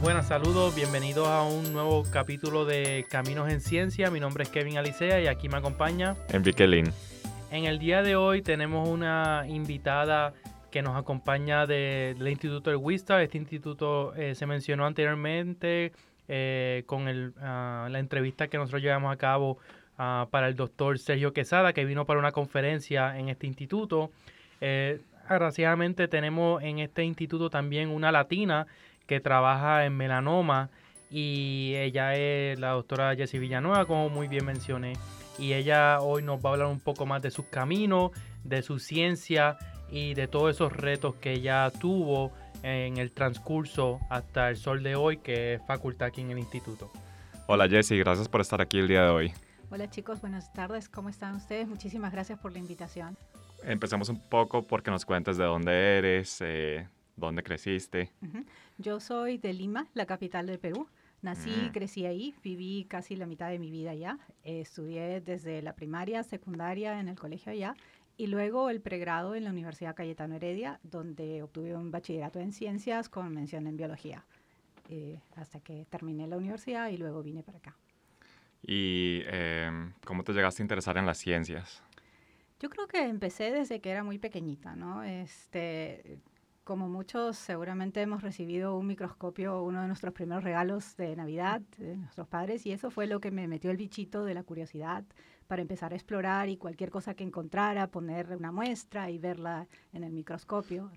Buenas, saludos, bienvenidos a un nuevo capítulo de Caminos en Ciencia. Mi nombre es Kevin Alicea y aquí me acompaña Enrique Lin. En el día de hoy tenemos una invitada que nos acompaña del Instituto del WISTA. Este instituto eh, se mencionó anteriormente eh, con el, ah, la entrevista que nosotros llevamos a cabo ah, para el doctor Sergio Quesada, que vino para una conferencia en este instituto. Eh, agraciadamente tenemos en este instituto también una latina que trabaja en melanoma y ella es la doctora Jessie Villanueva, como muy bien mencioné. Y ella hoy nos va a hablar un poco más de sus caminos, de su ciencia y de todos esos retos que ella tuvo en el transcurso hasta el sol de hoy, que es facultad aquí en el instituto. Hola Jessie, gracias por estar aquí el día de hoy. Hola chicos, buenas tardes, ¿cómo están ustedes? Muchísimas gracias por la invitación. Empecemos un poco porque nos cuentes de dónde eres, eh, ¿Dónde creciste? Yo soy de Lima, la capital del Perú. Nací y mm. crecí ahí, viví casi la mitad de mi vida allá. estudié desde la primaria, secundaria en el colegio allá y luego el pregrado en la Universidad Cayetano Heredia, donde obtuve un bachillerato en ciencias con mención en biología, eh, hasta que terminé la universidad y luego vine para acá. ¿Y em, cómo te llegaste a interesar en las ciencias? Yo creo que empecé desde que era muy pequeñita, ¿no? Este, como muchos, seguramente hemos recibido un microscopio, uno de nuestros primeros regalos de Navidad de nuestros padres, y eso fue lo que me metió el bichito de la curiosidad para empezar a explorar y cualquier cosa que encontrara, poner una muestra y verla en el microscopio.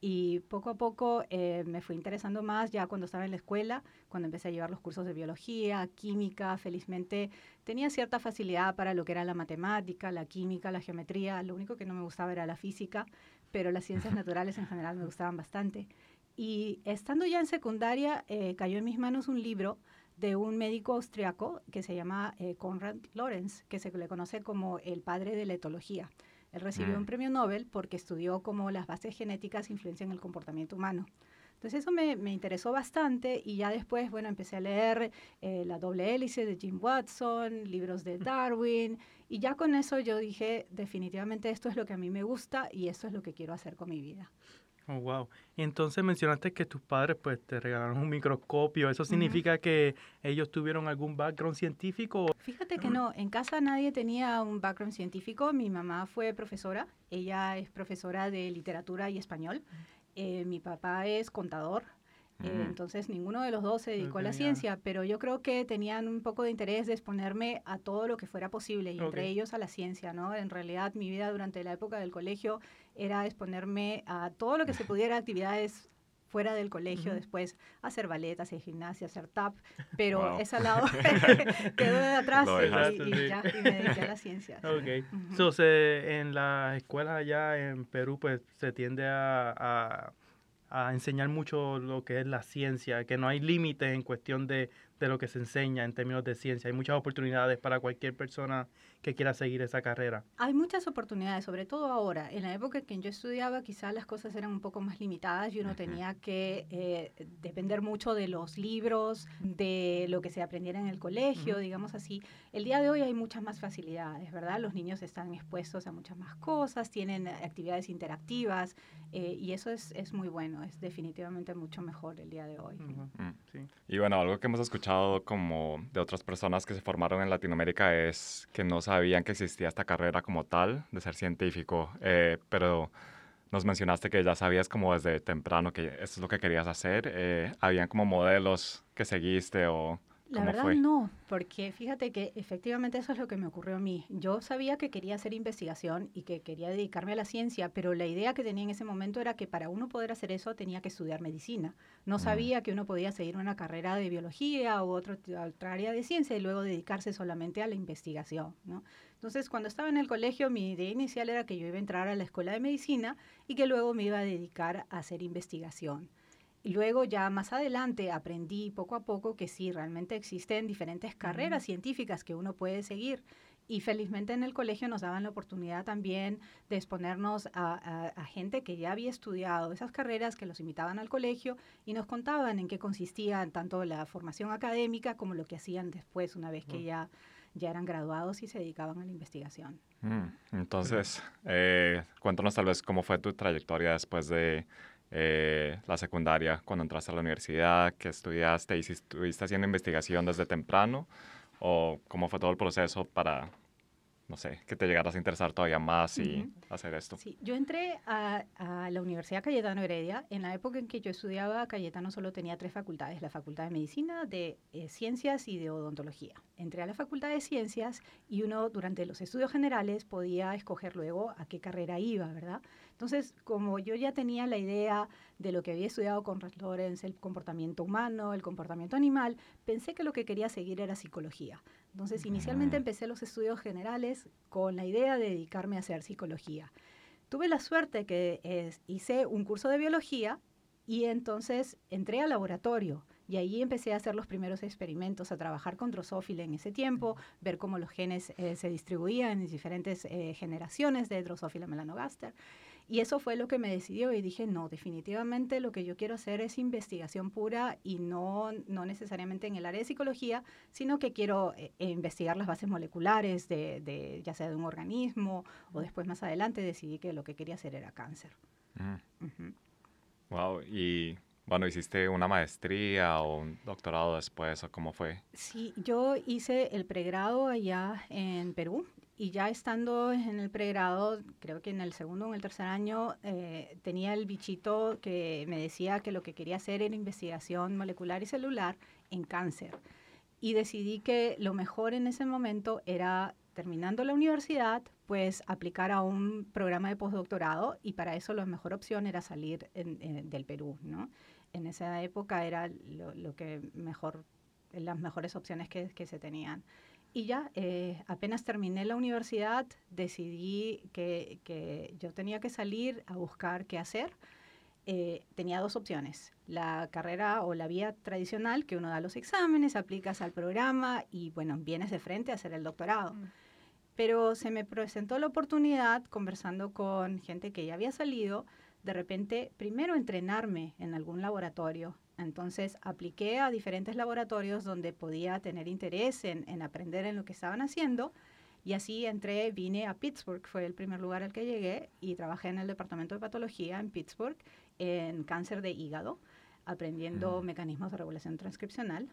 Y poco a poco eh, me fui interesando más ya cuando estaba en la escuela, cuando empecé a llevar los cursos de biología, química. Felizmente tenía cierta facilidad para lo que era la matemática, la química, la geometría. Lo único que no me gustaba era la física pero las ciencias naturales en general me gustaban bastante. Y estando ya en secundaria, eh, cayó en mis manos un libro de un médico austriaco que se llama eh, Konrad Lorenz, que se le conoce como el padre de la etología. Él recibió un mm. premio Nobel porque estudió cómo las bases genéticas influencian el comportamiento humano. Entonces eso me, me, interesó bastante y ya después, bueno, empecé a leer eh, La doble hélice de Jim Watson, libros de Darwin y ya con eso yo dije, definitivamente esto es lo que a mí me gusta y esto es lo que quiero hacer con mi vida. Oh, wow. Entonces mencionaste que tus padres pues te regalaron un microscopio. ¿Eso significa que ellos tuvieron algún background científico? Fíjate que no, en casa nadie tenía un background científico. Mi mamá fue profesora, ella es profesora de literatura y español. Eh, mi papá es contador, eh, entonces ninguno de los dos se dedicó a la ciencia, pero yo creo que tenían un poco de interés de exponerme a todo lo que fuera posible, y entre ellos a la ciencia, ¿no? En realidad mi vida durante la época del colegio era exponerme a todo lo que se pudiera, actividades fuera del colegio, después hacer ballet, hacer gimnasia, hacer tap, pero ese lado quedó de atrás y, ya y me dediqué a la ciencia. Ok. Entonces, en las escuelas allá en Perú, pues se tiende a, a enseñar mucho lo que es la ciencia, que no hay límites en cuestión de, de lo que se enseña en términos de ciencia. Hay muchas oportunidades para cualquier persona que quiera seguir esa carrera. Hay muchas oportunidades, sobre todo ahora. En la época en que yo estudiaba, quizás las cosas eran un poco más limitadas y uno tenía que eh, depender mucho de los libros, de lo que se aprendiera en el colegio, digamos así. El día de hoy hay muchas más facilidades, ¿verdad? Los niños están expuestos a muchas más cosas, tienen actividades interactivas eh, y eso es, es, muy bueno, es definitivamente mucho mejor el día de hoy. Mm. Y bueno, algo que hemos escuchado como de otras personas que se formaron en Latinoamérica es que no sabían que existía esta carrera como tal de ser científico, eh, pero nos mencionaste que ya sabías como desde temprano que esto es lo que querías hacer. Eh, ¿Habían como modelos que seguiste o la verdad no, porque fíjate que efectivamente eso es lo que me ocurrió a mí. Yo sabía que quería hacer investigación y que quería dedicarme a la ciencia, pero la idea que tenía en ese momento era que para uno poder hacer eso tenía que estudiar medicina. No mm. sabía que uno podía seguir una carrera de biología u otro, otra área de ciencia y luego dedicarse solamente a la investigación. ¿no? Entonces, cuando estaba en el colegio, mi idea inicial era que yo iba a entrar a la escuela de medicina y que luego me iba a dedicar a hacer investigación. Y luego ya más adelante aprendí poco a poco que sí, realmente existen diferentes carreras científicas que uno puede seguir. Y felizmente en el colegio nos daban la oportunidad también de exponernos a, gente que ya había estudiado esas carreras, que los invitaban al colegio y nos contaban en qué consistía tanto la formación académica como lo que hacían después, una vez que ya, ya eran graduados y se dedicaban a la investigación. Mm, entonces, eh, cuéntanos tal vez cómo fue tu trayectoria después de eh, la secundaria, cuando entraste a la universidad, qué estudiaste y si estuviste haciendo investigación desde temprano o cómo fue todo el proceso para no sé, que te llegaras a interesar todavía más y hacer esto. Sí, yo entré a, la Universidad Cayetano Heredia. En la época en que yo estudiaba, Cayetano solo tenía tres facultades, la Facultad de Medicina, de eh, Ciencias y de Odontología. Entré a la Facultad de Ciencias y uno durante los estudios generales podía escoger luego a qué carrera iba, ¿verdad? Entonces, como yo ya tenía la idea de lo que había estudiado con Lorenz, el comportamiento humano, el comportamiento animal, pensé que lo que quería seguir era psicología. Entonces, inicialmente empecé los estudios generales con la idea de dedicarme a hacer psicología. Tuve la suerte que hice un curso de biología y entonces entré al laboratorio y ahí empecé a hacer los primeros experimentos, a trabajar con Drosophila en ese tiempo, ver cómo los genes eh, se distribuían en diferentes eh, generaciones de Drosophila melanogaster. Y eso fue lo que me decidió y dije, no, definitivamente lo que yo quiero hacer es investigación pura y no, no necesariamente en el área de psicología, sino que quiero eh, investigar las bases moleculares de, de, ya sea de un organismo o después más adelante decidí que lo que quería hacer era cáncer. Wow, y bueno, ¿hiciste una maestría o un doctorado después o cómo fue? Sí, yo hice el pregrado allá en Perú y ya estando en el pregrado, creo que en el segundo o en el tercer año, eh, tenía el bichito que me decía que lo que quería hacer era investigación molecular y celular en cáncer. Y decidí que lo mejor en ese momento era, terminando la universidad, pues aplicar a un programa de postdoctorado y para eso la mejor opción era salir del Perú, ¿no? En esa época era lo, que mejor, las mejores opciones que, que se tenían. Y ya, eh, apenas terminé la universidad, decidí que, que, yo tenía que salir a buscar qué hacer. Eh, tenía dos opciones, la carrera o la vía tradicional, que uno da los exámenes, aplicas al programa y bueno, vienes de frente a hacer el doctorado. Mm. Pero se me presentó la oportunidad, conversando con gente que ya había salido, de repente, primero entrenarme en algún laboratorio entonces apliqué a diferentes laboratorios donde podía tener interés en, aprender en lo que estaban haciendo y así entré, vine a Pittsburgh, fue el primer lugar al que llegué y trabajé en el departamento de patología en Pittsburgh en cáncer de hígado, aprendiendo mecanismos de regulación transcripcional.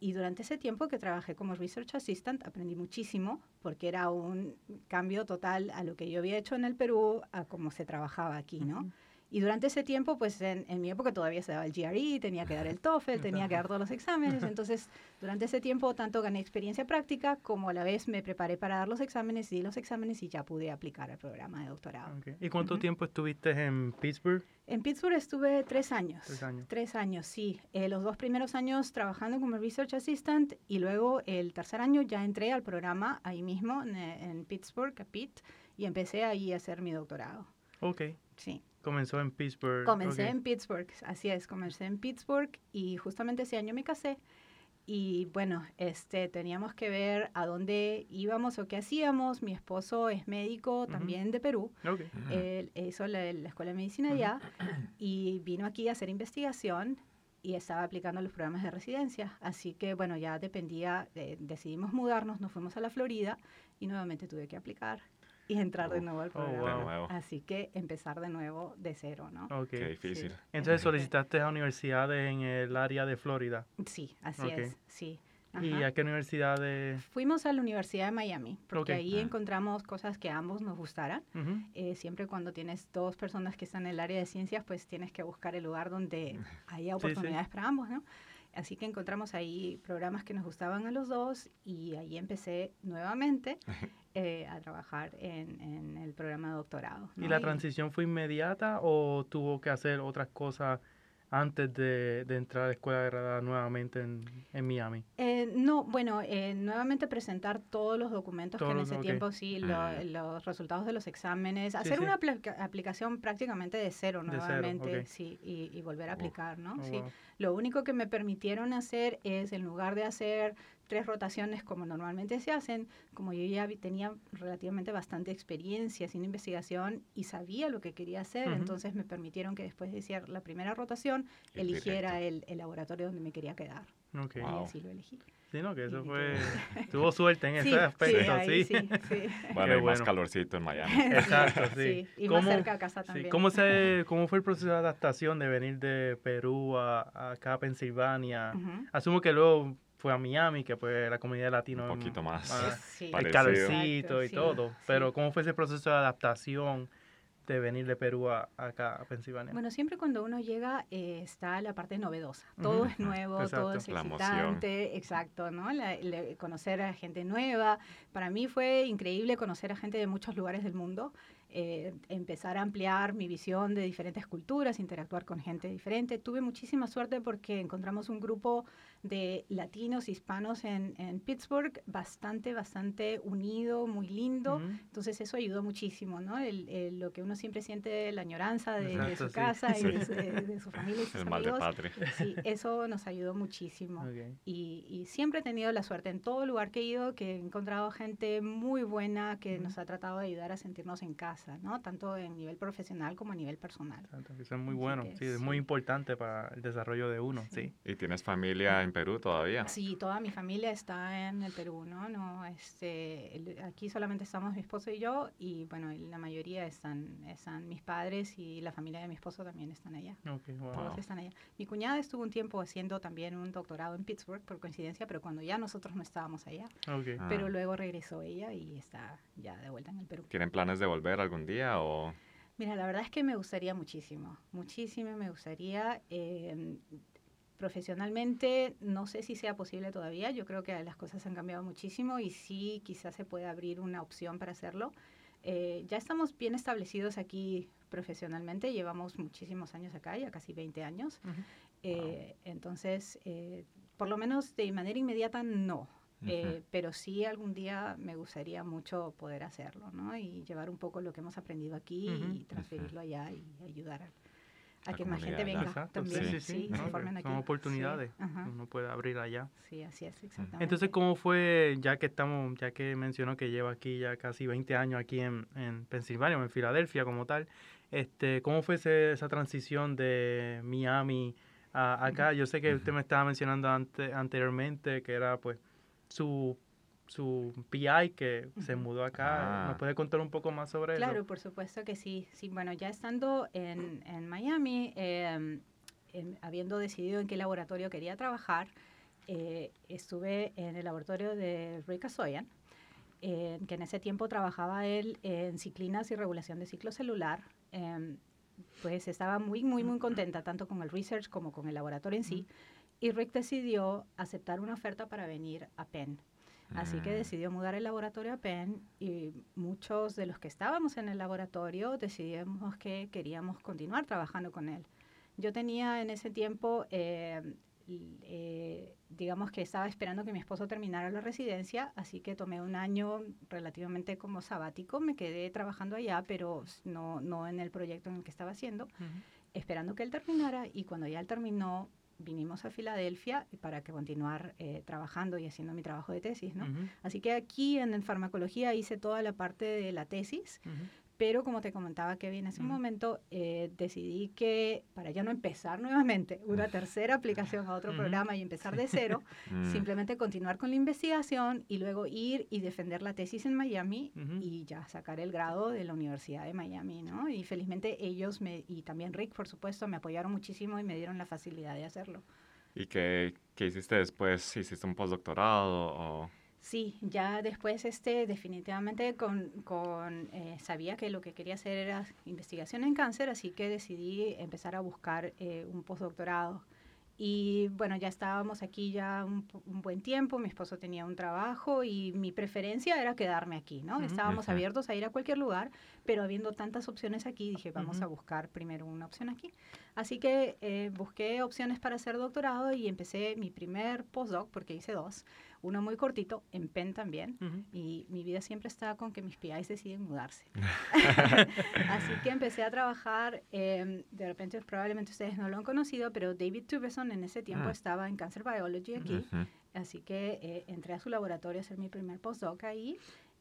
Y durante ese tiempo que trabajé como Research Assistant aprendí muchísimo porque era un cambio total a lo que yo había hecho en el Perú, a cómo se trabajaba aquí, ¿no? Y durante ese tiempo, pues en, mi época todavía se daba el GRE, tenía que dar el TOEFL, tenía que dar todos los exámenes. Entonces, durante ese tiempo, tanto gané experiencia práctica como a la vez me preparé para dar los exámenes, di los exámenes y ya pude aplicar al programa de doctorado. ¿Y cuánto tiempo estuviste en Pittsburgh? En Pittsburgh estuve tres años. Tres años. Tres años, sí. Eh, los dos primeros años trabajando como Research Assistant y luego el tercer año ya entré al programa ahí mismo en, en Pittsburgh, a Pitt, y empecé ahí a hacer mi doctorado. Ok. Sí. Comenzó en Pittsburgh. Comencé en Pittsburgh, así es, comencé en Pittsburgh y justamente ese año me casé. Y bueno, este, teníamos que ver a dónde íbamos o qué hacíamos. Mi esposo es médico también de Perú. Él hizo la, escuela de medicina allá y vino aquí a hacer investigación y estaba aplicando los programas de residencia. Así que bueno, ya dependía, decidimos mudarnos, nos fuimos a la Florida y nuevamente tuve que aplicar y entrar de nuevo al oh, programa. Así que empezar de nuevo de cero, ¿no? Qué difícil. Entonces solicitaste a universidades en el área de Florida. Sí, así es, sí. ¿Y a qué universidades? Fuimos a la Universidad de Miami, porque ahí ah. encontramos cosas que a ambos nos gustaran. Eh, siempre cuando tienes dos personas que están en el área de ciencias, pues tienes que buscar el lugar donde haya oportunidades para ambos, ¿no? Así que encontramos ahí programas que nos gustaban a los dos y ahí empecé nuevamente eh, a trabajar en, el programa de doctorado. ¿Y la transición fue inmediata o tuvo que hacer otras cosas antes de, entrar a la escuela de radar nuevamente en, Miami? Eh, no, bueno, eh, nuevamente presentar todos los documentos que en ese tiempo sí, los resultados de los exámenes, hacer una aplicación prácticamente de cero nuevamente, sí, y, volver a aplicar, ¿no? Oh, sí. Lo único que me permitieron hacer es, en lugar de hacer tres rotaciones como normalmente se hacen, como yo ya tenía relativamente bastante experiencia haciendo investigación y sabía lo que quería hacer, entonces me permitieron que después de hacer la primera rotación eligiera el, laboratorio donde me quería quedar. Okay. Y así lo elegí. Sí, no, que eso fue... Tuvo suerte en Sí, ese aspecto, ahí sí. sí, sí. Bueno, y más calorcito en Miami. Exacto, sí. Sí, y más ¿Cómo- cerca a casa sí, también. ¿Cómo, se, ¿Cómo fue el proceso de adaptación de venir de Perú a, a acá a Pensilvania? Asumo que luego fue a Miami, que pues la comunidad latina Un poquito más. Sí. el calorcito y Exacto, sí, todo. sí. Pero ¿cómo fue ese proceso de adaptación de venir de Perú a acá a Pensilvania? Bueno, siempre cuando uno llega eh, está la parte novedosa. Todo Ujú. es nuevo, todo es La emoción. excitante, exacto, ¿no? La- la- conocer a gente nueva. Para mí fue increíble conocer a gente de muchos lugares del mundo, eh, empezar a ampliar mi visión de diferentes culturas, interactuar con gente diferente. Tuve muchísima suerte porque encontramos un grupo de latinos, hispanos en, en Pittsburgh, bastante, bastante unido, muy lindo. Ujú. Entonces eso ayudó muchísimo, ¿no? El- el- lo que uno siempre siente, la añoranza de, de Exacto, su sí. casa y Sí. de, su- de- de su familia y sus El mal de amigos. patria. Sí, eso nos ayudó muchísimo. Ok. Y, y siempre he tenido la suerte en todo lugar que he ido que he encontrado gente muy buena que Ujú. nos ha tratado de ayudar a sentirnos en casa, ¿no? Tanto en nivel profesional como a nivel personal. Exacto, eso es muy Así bueno. Sí, es muy sí. importante para el desarrollo de uno, sí. ¿Y tienes familia en Perú todavía? Sí, toda mi familia está en el Perú, ¿no? no este, el- aquí solamente estamos mi esposo y yo y bueno, la mayoría están, están mis padres y la familia de mi esposo también están allá. Ok, wow. Todos están allá. Mi cuñada estuvo un tiempo haciendo también un doctorado en Pittsburgh por coincidencia, pero cuando ya nosotros no estábamos allá. Ok. Ah. Pero luego regresó ella y está ya de vuelta en el Perú. ¿Tienen planes de volver algún día o...? Mira, la verdad es que me gustaría muchísimo, muchísimo me gustaría. eh, profesionalmente, no sé si sea posible todavía, yo creo que las cosas han cambiado muchísimo y sí, quizás se puede abrir una opción para hacerlo. Eh, ya estamos bien establecidos aquí profesionalmente, llevamos muchísimos años acá, ya casi 20 años. Ujú. Eh, Entonces, eh, por lo menos de manera inmediata, no. Eh, pero sí algún día me gustaría mucho poder hacerlo, ¿no? Y llevar un poco lo que hemos aprendido aquí y transferirlo allá y ayudar a, que más gente venga. Exacto, también. sí, sí, sí. No, se formen aquí. son oportunidades uno puede abrir allá. sí, así es, exactamente. Entonces, ¿cómo fue, ya que estamos, ya que mencionó que lleva aquí ya casi 20 años aquí en, en Pensilvania o en Filadelfia como tal, este, ¿cómo fue ese- esa transición de Miami a acá? Yo sé que usted me estaba mencionando ante- anteriormente que era pues su, su PI que se mudó acá. Ah. ¿Me puede contar un poco más sobre Claro, eso? por supuesto que sí. Sí, bueno, ya estando en, en Miami, eh, em, habiendo decidido en qué laboratorio quería trabajar, eh, estuve en el laboratorio de Rick Azoyan, eh, que en ese tiempo trabajaba él en ciclinas y regulación de ciclo celular. Em, pues estaba muy, muy, muy contenta, tanto con el research como con el laboratorio en sí. Y Rick decidió aceptar una oferta para venir a Penn. Así que Mm. decidió mudar el laboratorio a Penn y muchos de los que estábamos en el laboratorio decidimos que queríamos continuar trabajando con él. Yo tenía en ese tiempo, eh, eh, digamos que estaba esperando que mi esposo terminara la residencia, así que tomé un año relativamente como sabático, me quedé trabajando allá, pero no, no en el proyecto en el que estaba haciendo esperando que él terminara y cuando ya él terminó vinimos a Filadelfia para que continuar eh, trabajando y haciendo mi trabajo de tesis, ¿no? Así que aquí en, en farmacología hice toda la parte de la tesis. Pero como te comentaba Kevin, en ese Ujú. momento eh, decidí que para ya no empezar nuevamente una tercera aplicación a otro programa y empezar de cero, Mm. simplemente continuar con la investigación y luego ir y defender la tesis en Miami y ya sacar el grado de la Universidad de Miami, ¿no? Y felizmente ellos me, y también Rick, por supuesto, me apoyaron muchísimo y me dieron la facilidad de hacerlo. ¿Y qué, qué hiciste después? ¿Hiciste un postdoctorado o...? Sí, ya después este definitivamente con, con eh, sabía que lo que quería hacer era investigación en cáncer, así que decidí empezar a buscar eh, un postdoctorado. Y bueno, ya estábamos aquí ya un, un buen tiempo, mi esposo tenía un trabajo y mi preferencia era quedarme aquí, ¿no? Ujú. Estábamos Ujú. abiertos a ir a cualquier lugar, pero habiendo tantas opciones aquí, dije, vamos Ujú. a buscar primero una opción aquí. Así que eh, busqué opciones para hacer doctorado y empecé mi primer postdoc, porque hice dos, uno muy cortito, en Penn también, y mi vida siempre está con que mis PIs deciden mudarse. Así que empecé a trabajar, eh, de repente probablemente ustedes no lo han conocido, pero David Tubeson en ese tiempo Mm. estaba en Cancer Biology aquí, así que eh, entré a su laboratorio a hacer mi primer postdoc ahí.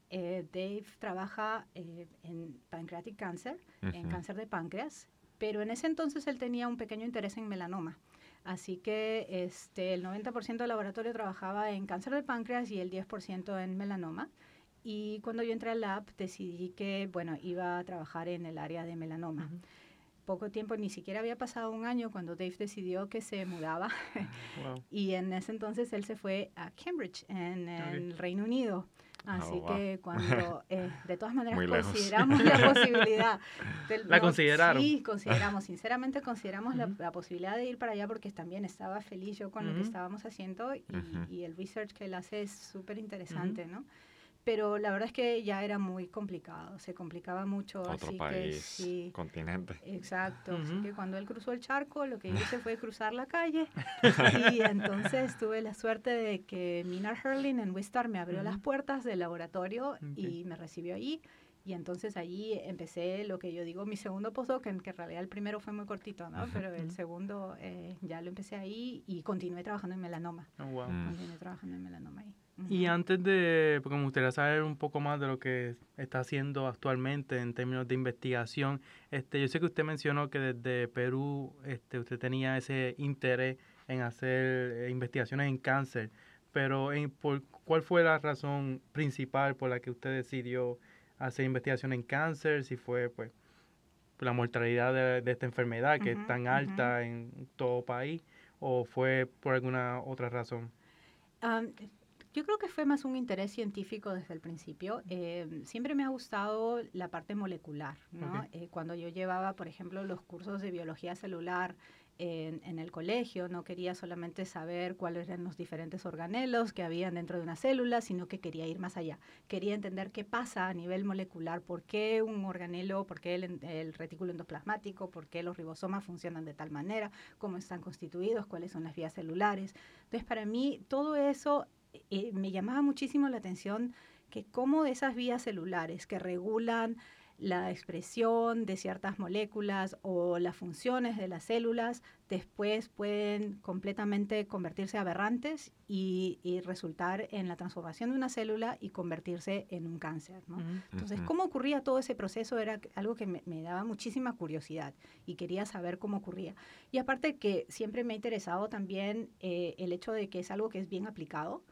Eh, Dave trabaja eh, en pancreatic cancer, en cáncer de páncreas, pero en ese entonces él tenía un pequeño interés en melanoma. Así que este, el 90% del laboratorio trabajaba en cáncer de páncreas y el 10% en melanoma. Y cuando yo entré al lab decidí que, bueno, iba a trabajar en el área de melanoma. Poco tiempo, ni siquiera había pasado un año cuando Dave decidió que se mudaba. y en ese entonces él se fue a Cambridge, en el Reino Unido. Oh, Así que cuando, eh, de todas maneras, consideramos la posibilidad. ¿La consideraron? Sí, consideramos, sinceramente consideramos la, posibilidad de ir para allá porque también estaba feliz yo con lo que estábamos haciendo y, y, el research que él hace es súper interesante, ¿no? Pero la verdad es que ya era muy complicado, se complicaba mucho. Otro así país, que, sí, continente. Exacto, así que cuando él cruzó el charco, lo que hice fue cruzar la calle y entonces tuve la suerte de que Minar Hurling en Wistar me abrió las puertas del laboratorio y me recibió allí. Y entonces allí empecé lo que yo digo, mi segundo postdoc, en que en realidad el primero fue muy cortito, ¿no? Pero el segundo eh, ya lo empecé ahí y continué trabajando en melanoma. Oh, wow. Continué trabajando en melanoma ahí. Y antes de, porque me gustaría saber un poco más de lo que está haciendo actualmente en términos de investigación, este, yo sé que usted mencionó que desde Perú este, usted tenía ese interés en hacer eh, investigaciones en cáncer, pero en, por, ¿cuál fue la razón principal por la que usted decidió hacer investigación en cáncer? Si fue pues la mortalidad de, esta enfermedad que es tan alta en todo país, o fue por alguna otra razón? Yo creo que fue más un interés científico desde el principio. Eh, siempre me ha gustado la parte molecular. ¿no? Eh, cuando yo llevaba, por ejemplo, los cursos de biología celular en, en, el colegio, no quería solamente saber cuáles eran los diferentes organelos que habían dentro de una célula, sino que quería ir más allá. Quería entender qué pasa a nivel molecular, por qué un organelo, por qué el, el retículo endoplasmático, por qué los ribosomas funcionan de tal manera, cómo están constituidos, cuáles son las vías celulares. Entonces, para mí, todo eso eh, me llamaba muchísimo la atención que cómo esas vías celulares que regulan la expresión de ciertas moléculas o las funciones de las células después pueden completamente convertirse aberrantes y, resultar en la transformación de una célula y convertirse en un cáncer. Entonces, ¿cómo ocurría todo ese proceso? Era algo que me, daba muchísima curiosidad y quería saber cómo ocurría. Y aparte que siempre me ha interesado también eh, el hecho de que es algo que es bien aplicado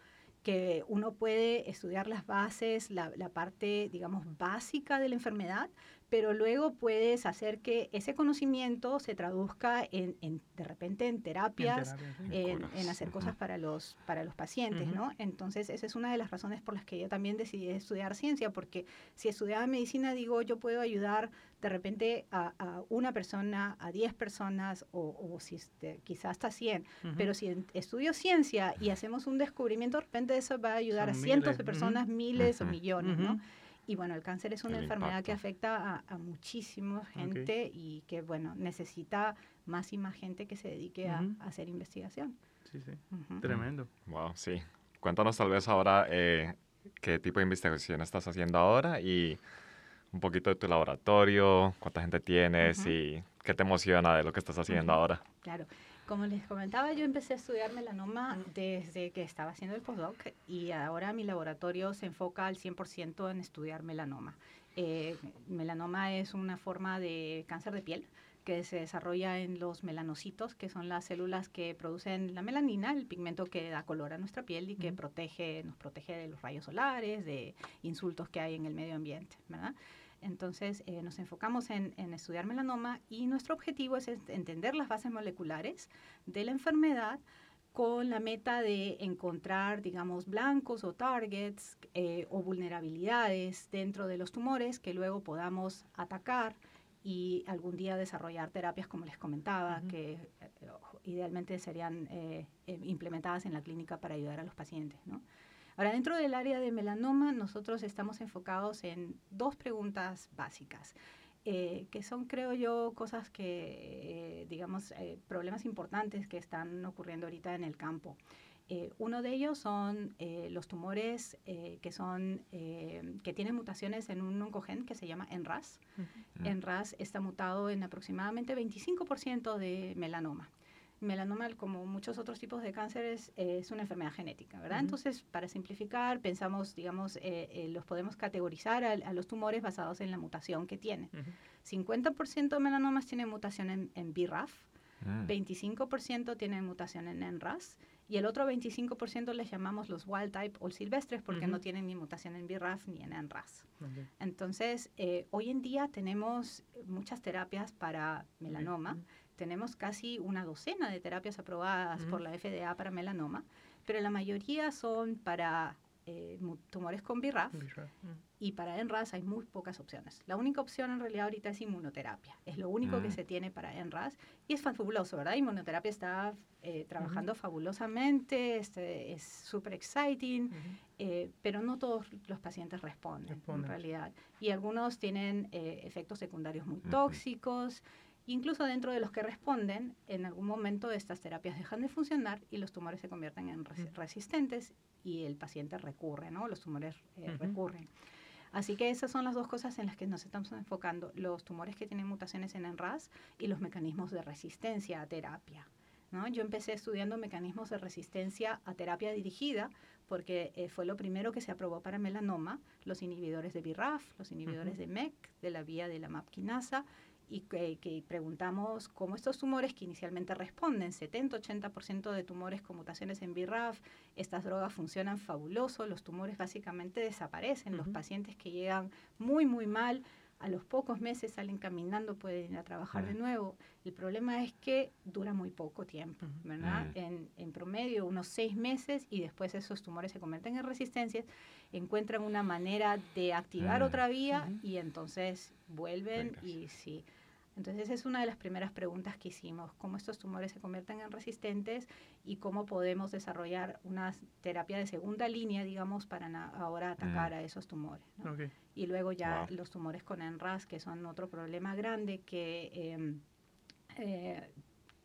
que uno puede estudiar las bases, la, parte, digamos, básica de la enfermedad, pero luego puedes hacer que ese conocimiento se traduzca en, de repente en terapias, en, hacer cosas para los, para los pacientes, ¿no? Entonces, esa es una de las razones por las que yo también decidí estudiar ciencia, porque si estudiaba medicina, digo, yo puedo ayudar de repente a, una persona, a 10 personas o, si este, quizás hasta 100, pero si estudio ciencia y hacemos un descubrimiento, de repente eso va a ayudar a cientos de personas, miles o millones, ¿no? Y bueno, el cáncer es una enfermedad que afecta a, muchísima gente y que, bueno, necesita más y más gente que se dedique a, hacer investigación. Sí, sí. Tremendo. Wow, sí. Cuéntanos tal vez ahora eh, qué tipo de investigación estás haciendo ahora y un poquito de tu laboratorio, cuánta gente tienes y qué te emociona de lo que estás haciendo ahora. Claro. Como les comentaba, yo empecé a estudiar melanoma desde que estaba haciendo el postdoc y ahora mi laboratorio se enfoca al 100% en estudiar melanoma. Eh, melanoma es una forma de cáncer de piel que se desarrolla en los melanocitos, que son las células que producen la melanina, el pigmento que da color a nuestra piel y que protege, nos protege de los rayos solares, de insultos que hay en el medio ambiente, ¿verdad? Entonces, eh, nos enfocamos en, estudiar melanoma y nuestro objetivo es entender las bases moleculares de la enfermedad con la meta de encontrar, digamos, blancos o targets eh, o vulnerabilidades dentro de los tumores que luego podamos atacar y algún día desarrollar terapias, como les comentaba, que eh, idealmente serían implementadas en la clínica para ayudar a los pacientes, ¿no? Ahora, dentro del área de melanoma, nosotros estamos enfocados en dos preguntas básicas. Eh, que son, creo yo, cosas que, eh, digamos, eh, problemas importantes que están ocurriendo ahorita en el campo. Uno de ellos son los tumores que, son, que tienen mutaciones en un oncogen que se llama NRAS. NRAS está mutado en aproximadamente 25% de melanoma. Melanoma, como muchos otros tipos de cánceres, es una enfermedad genética, ¿verdad? Entonces, para simplificar, pensamos, digamos, eh, eh, los podemos categorizar a, los tumores basados en la mutación que tienen. 50% de melanomas tienen mutación en, BRAF, 25% tienen mutación en NRAS y el otro 25% les llamamos los wild type o silvestres porque no tienen ni mutación en BRAF ni en NRAS. Entonces, eh, hoy en día tenemos muchas terapias para melanoma. Tenemos casi una docena de terapias aprobadas por la FDA para melanoma, pero la mayoría son para eh, tumores con BRAF, mm. y para NRAS hay muy pocas opciones. La única opción en realidad ahorita es inmunoterapia. Es lo único que mm. se tiene para NRAS y es fabuloso, ¿verdad? Inmunoterapia está eh, trabajando fabulosamente, este, es súper exciting, eh, pero no todos los pacientes responden, en realidad. Y algunos tienen efectos secundarios muy tóxicos. Incluso dentro de los que responden, en algún momento estas terapias dejan de funcionar y los tumores se convierten en resistentes y el paciente recurre, ¿no? Los tumores eh, recurren. Así que esas son las dos cosas en las que nos estamos enfocando, los tumores que tienen mutaciones en ENRAS y los mecanismos de resistencia a terapia. ¿no? Yo empecé estudiando mecanismos de resistencia a terapia dirigida porque eh, fue lo primero que se aprobó para melanoma, los inhibidores de BRAF, los inhibidores de MEC, de la vía de la MAP quinasa, y que, preguntamos cómo estos tumores que inicialmente responden, 70-80% de tumores con mutaciones en BRAF, estas drogas funcionan fabuloso, los tumores básicamente desaparecen, los pacientes que llegan muy, muy mal, a los pocos meses salen caminando, pueden ir a trabajar de nuevo. El problema es que dura muy poco tiempo, ¿verdad? En, en, promedio, unos seis meses y después esos tumores se convierten en resistencias, encuentran una manera de activar otra vía y entonces vuelven y sí. Entonces, es una de las primeras preguntas que hicimos, cómo estos tumores se convierten en resistentes y cómo podemos desarrollar una terapia de segunda línea, digamos, para ahora atacar a esos tumores. Y luego ya los tumores con NRAS, que son otro problema grande, que em, eh,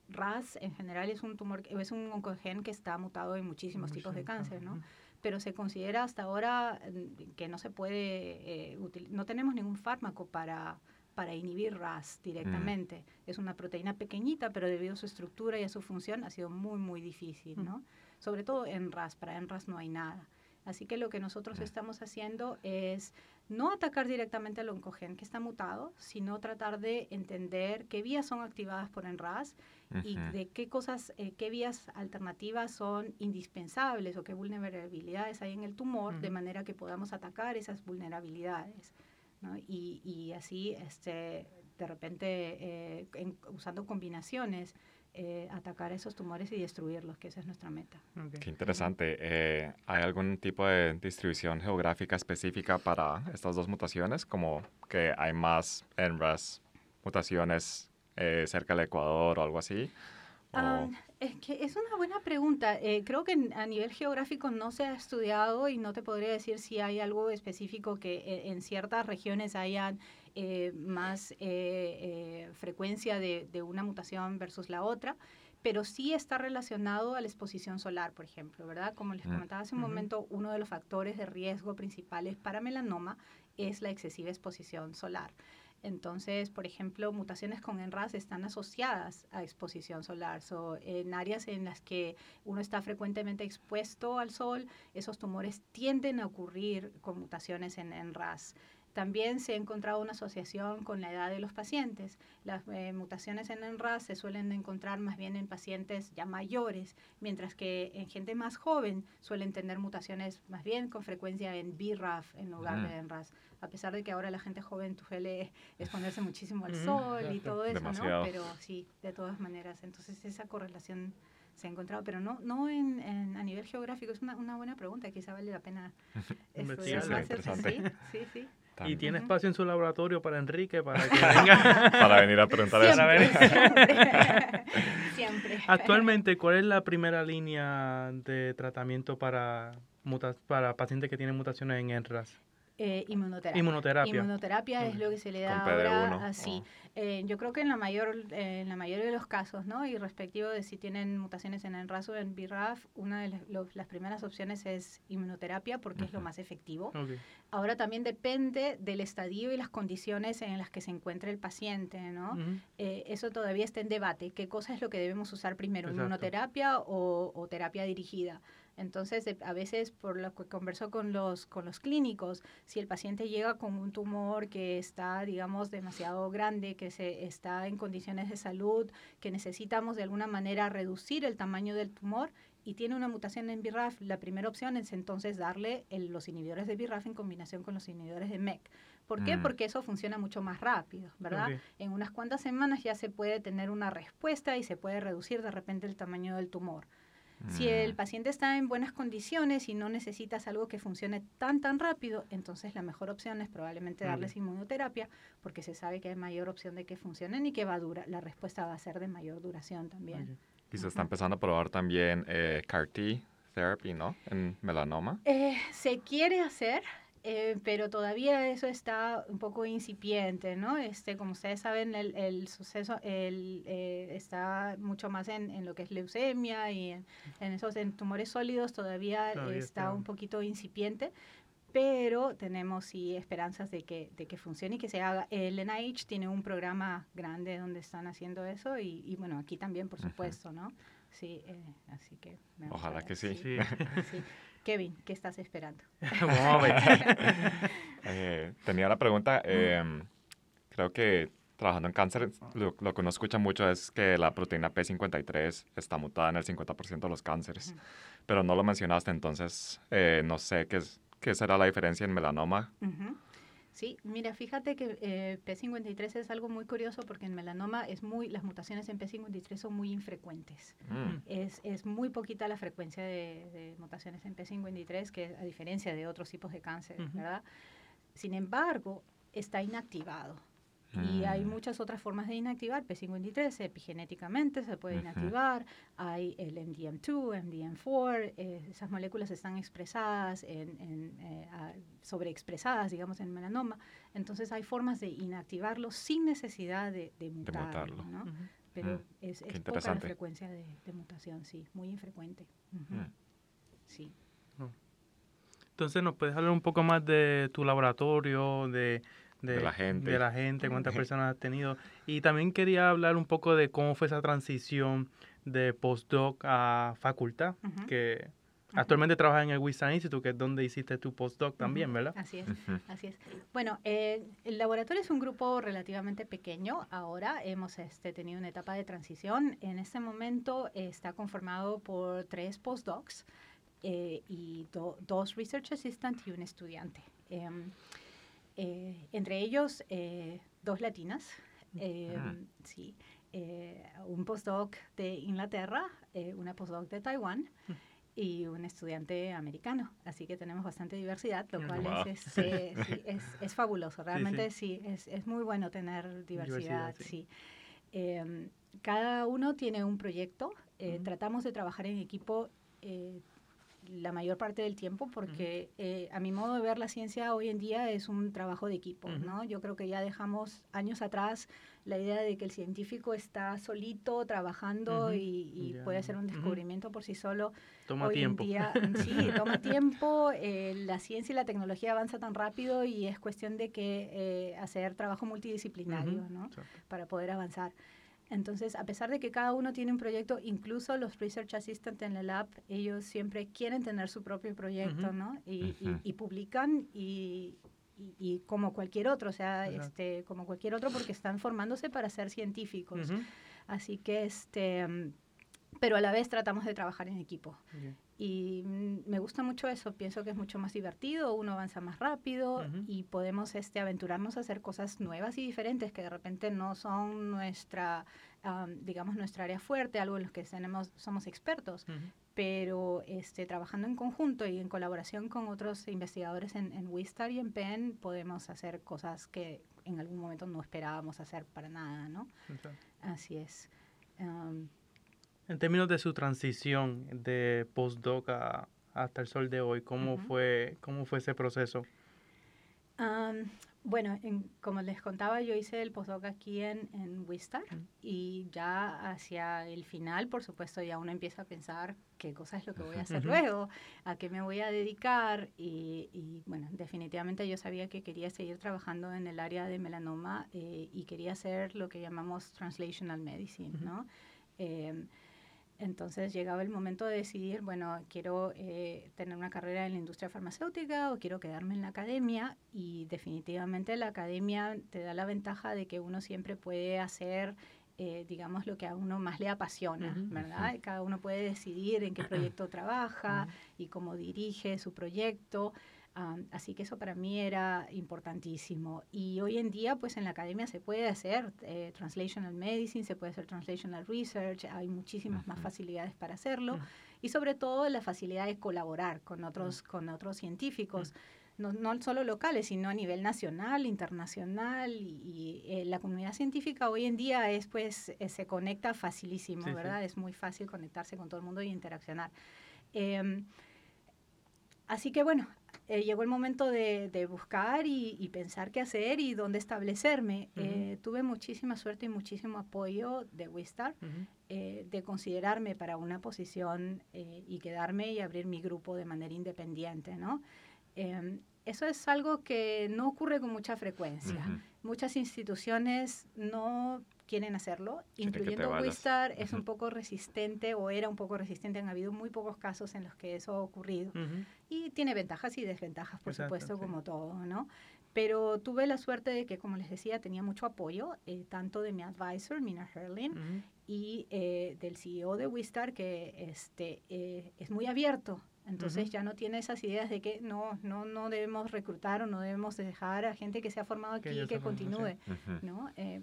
RAS en general es un tumor, es un oncogen que está mutado en muchísimos tipos de cáncer, ¿no? Pero se considera hasta ahora mm, que no se puede, eh, no tenemos ningún fármaco para para inhibir RAS directamente. Es una proteína pequeñita, pero debido a su estructura y a su función ha sido muy, muy difícil, ¿no? Sobre todo en RAS, para en RAS no hay nada. Así que lo que nosotros estamos haciendo es no atacar directamente al oncogen que está mutado, sino tratar de entender qué vías son activadas por ENRAS y de qué cosas, eh, qué vías alternativas son indispensables o qué vulnerabilidades hay en el tumor, de manera que podamos atacar esas vulnerabilidades. Y, así, este, de repente, eh, usando combinaciones, eh, atacar esos tumores y destruirlos, que esa es nuestra meta. Qué interesante. Eh, ¿Hay algún tipo de distribución geográfica específica para estas dos mutaciones? Como que hay más NRAS mutaciones cerca del Ecuador o algo así. Ah, es que es una buena pregunta. Eh, creo que a nivel geográfico no se ha estudiado y no te podría decir si hay algo específico que eh, en ciertas regiones haya eh, más frecuencia de, una mutación versus la otra, pero sí está relacionado a la exposición solar, por ejemplo, ¿verdad? Como les mm, comentaba hace un momento, uno de los factores de riesgo principales para melanoma es la excesiva exposición solar. Entonces, por ejemplo, mutaciones con ENRAS están asociadas a exposición solar. So, en áreas en las que uno está frecuentemente expuesto al sol, esos tumores tienden a ocurrir con mutaciones en ENRAS. También se ha encontrado una asociación con la edad de los pacientes. Las eh, mutaciones en NRAS se suelen encontrar más bien en pacientes ya mayores, mientras que en gente más joven suelen tener mutaciones más bien con frecuencia en BRAF en lugar de NRAS. A pesar de que ahora la gente joven suele exponerse muchísimo al sol y todo eso, ¿no? Pero sí, de todas maneras. Entonces esa correlación se ha encontrado, pero no, no en, a nivel geográfico. Es una, una buena pregunta, quizá vale la pena estudiar Sí, sí, sí. Y tiene espacio en su laboratorio para Enrique, para que venga. para venir a preguntar Siempre. Siempre. Actualmente, ¿cuál es la primera línea de tratamiento para, para pacientes que tienen mutaciones en ENRAS? Eh, inmunoterapia. Inmunoterapia. Inmunoterapia es lo que se le da ahora así. Eh, yo creo que en la mayor en la mayoría de los casos, ¿no? Y respectivo de si tienen mutaciones en el o en BRAF, una de las, primeras opciones es inmunoterapia porque es lo más efectivo. Ahora también depende del estadio y las condiciones en las que se encuentra el paciente, ¿no? Eh, eso todavía está en debate. ¿Qué cosa es lo que debemos usar primero, inmunoterapia o, o terapia dirigida? Entonces, a veces, por lo que conversó con los, con los clínicos, si el paciente llega con un tumor que está, digamos, demasiado grande, que se está en condiciones de salud, que necesitamos de alguna manera reducir el tamaño del tumor, y tiene una mutación en BRAF, la primera opción es entonces darle los inhibidores de BRAF en combinación con los inhibidores de MEC. ¿Por qué? Mm. Porque eso funciona mucho más rápido, ¿verdad? En unas cuantas semanas ya se puede tener una respuesta y se puede reducir de repente el tamaño del tumor. Si el mm. paciente está en buenas condiciones y no necesitas algo que funcione tan, tan rápido, entonces la mejor opción es probablemente darles inmunoterapia porque se sabe que hay mayor opción de que funcionen y que va a durar, la respuesta va a ser de mayor duración también. Y se está empezando a probar también eh, CAR-T therapy, ¿no? En melanoma. Eh, se quiere hacer, eh, pero todavía eso está un poco incipiente, ¿no? Este, como ustedes saben, el, el suceso el, eh, está mucho más en, en, lo que es leucemia y en, en esos en tumores sólidos todavía, está, un poquito incipiente, pero tenemos sí esperanzas de que, de que funcione y que se haga. El NIH tiene un programa grande donde están haciendo eso y, y bueno, aquí también, por supuesto, ¿no? Sí, eh, así que... Ojalá que sí. sí. sí. Kevin, ¿qué estás esperando? eh, tenía la pregunta, eh, creo que trabajando en cáncer, lo, que uno escucha mucho es que la proteína P53 está mutada en el 50% de los cánceres, pero no lo mencionaste, entonces eh, no sé qué, qué será la diferencia en melanoma. Sí, mira, fíjate que eh, P53 es algo muy curioso porque en melanoma es muy, las mutaciones en P53 son muy infrecuentes. Mm. Es, es, muy poquita la frecuencia de, mutaciones en P53, que a diferencia de otros tipos de cáncer, ¿verdad? Sin embargo, está inactivado. Y hay mm. muchas otras formas de inactivar P53, epigenéticamente se puede inactivar, hay el MDM2, MDM4, eh, esas moléculas están expresadas, en, eh, sobreexpresadas, digamos, en melanoma, entonces hay formas de inactivarlo sin necesidad de, mutarlo, ¿no? Pero mm, es, es poca la frecuencia de, mutación, sí, muy infrecuente. Mm. Sí. Entonces, ¿nos puedes hablar un poco más de tu laboratorio, de de, la gente. De la gente, cuántas personas has tenido. Y también quería hablar un poco de cómo fue esa transición de postdoc a facultad, que actualmente trabajas en el Wisconsin Institute, que es donde hiciste tu postdoc también, ¿verdad? Así es, así es. Bueno, eh, el laboratorio es un grupo relativamente pequeño. Ahora hemos este, tenido una etapa de transición. En este momento está conformado por tres postdocs eh, y dos research assistants y un estudiante. Em, eh, entre ellos eh, dos latinas, eh, sí, un postdoc de Inglaterra, una postdoc de Taiwán y un estudiante americano. Así que tenemos bastante diversidad, lo cual es, es, fabuloso. Realmente sí, es, es, muy bueno tener diversidad. sí. Em, cada uno tiene un proyecto. Tratamos de trabajar en equipo la mayor parte del tiempo porque eh, a mi modo de ver la ciencia hoy en día es un trabajo de equipo, ¿no? Yo creo que ya dejamos años atrás la idea de que el científico está solito trabajando y, puede hacer un descubrimiento por sí solo. Toma hoy tiempo. En día, sí, toma tiempo. Eh, la ciencia y la tecnología avanza tan rápido y es cuestión de que eh, hacer trabajo multidisciplinario, ¿no? Para poder avanzar. Entonces, a pesar de que cada uno tiene un proyecto, incluso los research assistants en el lab, ellos siempre quieren tener su propio proyecto, ¿no? Y, y, publican y, y, como cualquier otro, o sea, este, como cualquier otro, porque están formándose para ser científicos. Así que, este, pero a la vez tratamos de trabajar en equipo. Y mm, me gusta mucho eso, pienso que es mucho más divertido, uno avanza más rápido y podemos este, aventurarnos a hacer cosas nuevas y diferentes que de repente no son nuestra, digamos, nuestra área fuerte, algo en lo que tenemos, somos expertos. Pero este, trabajando en conjunto y en colaboración con otros investigadores en, en Wistar y en Penn, podemos hacer cosas que en algún momento no esperábamos hacer para nada, ¿no? Así es. En términos de su transición de postdoc hasta el sol de hoy, ¿cómo, fue, cómo fue ese proceso? bueno, como les contaba, yo hice el postdoc aquí en, en Wistar y ya hacia el final, por supuesto, ya uno empieza a pensar qué cosa es lo que voy a hacer luego, a qué me voy a dedicar y, bueno, definitivamente yo sabía que quería seguir trabajando en el área de melanoma eh, y quería hacer lo que llamamos translational medicine, ¿no? Em, Entonces llegaba el momento de decidir, bueno, quiero eh, tener una carrera en la industria farmacéutica o quiero quedarme en la academia y definitivamente la academia te da la ventaja de que uno siempre puede hacer, eh, digamos, lo que a uno más le apasiona, ¿verdad? Cada uno puede decidir en qué proyecto trabaja y cómo dirige su proyecto así que eso para mí era importantísimo. Y hoy en día, pues en la academia se puede hacer eh, translational medicine, se puede hacer translational research, hay muchísimas más facilidades para hacerlo. Y sobre todo la facilidad de colaborar con otros, con otros científicos. No, no, solo locales, sino a nivel nacional, internacional y, eh, la comunidad científica hoy en día es pues eh, se conecta facilísimo, ¿verdad? Es muy fácil conectarse con todo el mundo y interaccionar. Em, así que bueno, eh, llegó el momento de, buscar y, pensar qué hacer y dónde establecerme. Eh, tuve muchísima suerte y muchísimo apoyo de Wistar, eh, de considerarme para una posición y quedarme y abrir mi grupo de manera independiente, ¿no? Em, eso es algo que no ocurre con mucha frecuencia. Muchas instituciones no quieren hacerlo, incluyendo Wistar, es un poco resistente o era un poco resistente. Han habido muy pocos casos en los que eso ha ocurrido. Y tiene ventajas y desventajas, por supuesto, como todo, ¿no? Pero tuve la suerte de que, como les decía, tenía mucho apoyo, eh, tanto de mi advisor, Mina Herlin, y eh, del CEO de Wistar, que este, eh, es muy abierto entonces ya no tiene esas ideas de que no, no, no debemos reclutar o no debemos dejar a gente que se ha formado aquí que, que continúe. ¿no? Eh,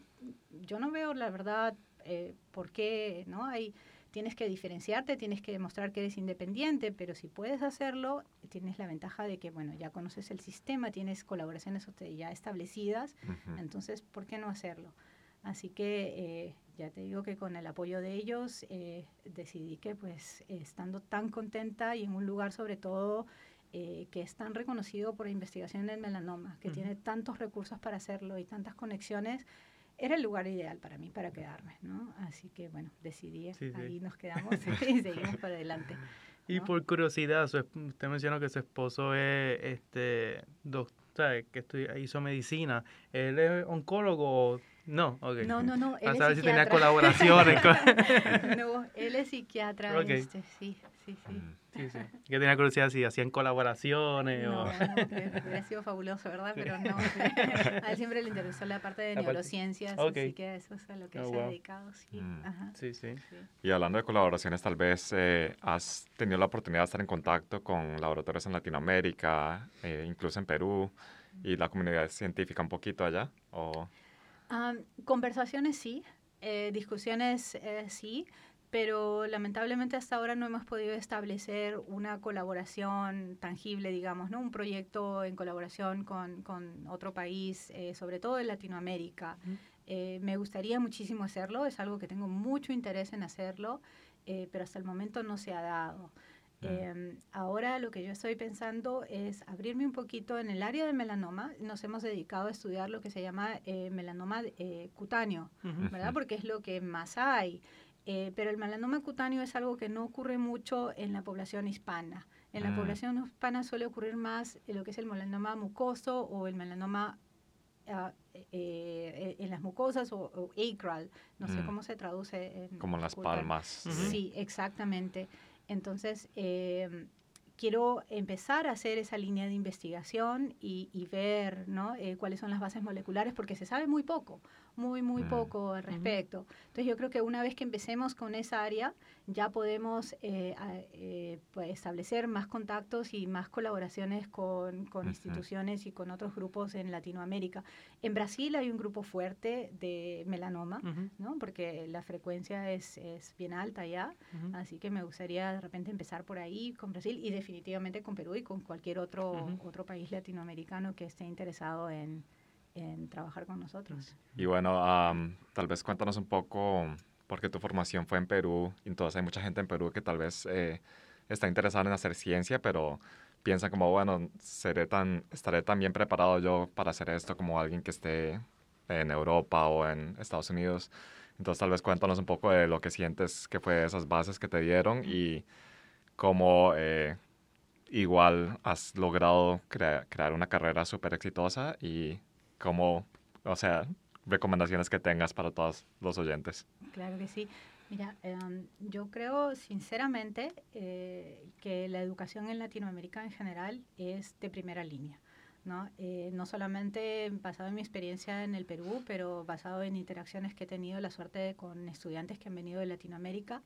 yo no veo, la verdad, eh, por qué, ¿no? Hay, tienes que diferenciarte, tienes que demostrar que eres independiente, pero si puedes hacerlo, tienes la ventaja de que, bueno, ya conoces el sistema, tienes colaboraciones ya establecidas, entonces, ¿por qué no hacerlo? Así que eh, ya te digo que con el apoyo de ellos eh, decidí que pues estando tan contenta y en un lugar sobre todo eh, que es tan reconocido por investigación en melanoma, que tiene tantos recursos para hacerlo y tantas conexiones, era el lugar ideal para mí para quedarme, ¿no? Así que bueno, decidí, ahí nos quedamos y seguimos para adelante. Y por curiosidad, usted mencionó que su esposo es este doctor, que hizo medicina. ¿Él es oncólogo? No, ok. No, no, no. Él a saber si tenía colaboraciones. no, él es psiquiatra. Este, sí, sí, sí. Mm. Sí, sí. Que tenía curiosidad si hacían colaboraciones no, o... No, hubiera sido fabuloso, ¿verdad? Pero no. A él siempre le interesó la parte de neurociencias, así que eso es a lo que oh, se ha dedicado, sí. Mm. Ajá. Sí, sí. Y hablando de colaboraciones, tal vez eh, has tenido la oportunidad de estar en contacto con laboratorios en Latinoamérica, eh, incluso en Perú, y la comunidad científica un poquito allá, ¿o...? Conversaciones sí, eh, discusiones eh, sí, pero lamentablemente hasta ahora no hemos podido establecer una colaboración tangible, digamos, ¿no? Un proyecto en colaboración con, con otro país, eh, sobre todo en Latinoamérica. me gustaría muchísimo hacerlo, es algo que tengo mucho interés en hacerlo, pero hasta el momento no se ha dado. Em, ahora lo que yo estoy pensando es abrirme un poquito en el área del melanoma. Nos hemos dedicado a estudiar lo que se llama eh, melanoma eh, cutáneo, ¿verdad? Porque es lo que más hay. Eh, pero el melanoma cutáneo es algo que no ocurre mucho en la población hispana. En la mm. población hispana suele ocurrir más lo que es el melanoma mucoso o el melanoma ah, en las mucosas o, acral, no sé mm. cómo se traduce. En Como las palmas. Sí, exactamente. Entonces, eh, quiero empezar a hacer esa línea de investigación y, ver ¿no? Eh, cuáles son las bases moleculares, porque se sabe muy poco muy, muy mm. poco al respecto. Entonces yo creo que una vez que empecemos con esa área, ya podemos eh, eh, pues, establecer más contactos y más colaboraciones con, con instituciones y con otros grupos en Latinoamérica. En Brasil hay un grupo fuerte de melanoma, ¿no? porque la frecuencia es, es bien alta ya, así que me gustaría de repente empezar por ahí con Brasil y definitivamente con Perú y con cualquier otro, otro país latinoamericano que esté interesado en en trabajar con nosotros. Y bueno, tal vez cuéntanos un poco, porque tu formación fue en Perú, entonces hay mucha gente en Perú que tal vez eh, está interesada en hacer ciencia, pero piensa como, bueno, seré tan, estaré tan bien preparado yo para hacer esto como alguien que esté en Europa o en Estados Unidos. Entonces tal vez cuéntanos un poco de lo que sientes que fue esas bases que te dieron y cómo eh, igual has logrado crear una carrera súper exitosa y como, o sea, recomendaciones que tengas para todos los oyentes. Claro que sí. Mira, em, yo creo sinceramente eh, que la educación en Latinoamérica en general es de primera línea. ¿no? Eh, no solamente basado en mi experiencia en el Perú, pero basado en interacciones que he tenido la suerte con estudiantes que han venido de Latinoamérica,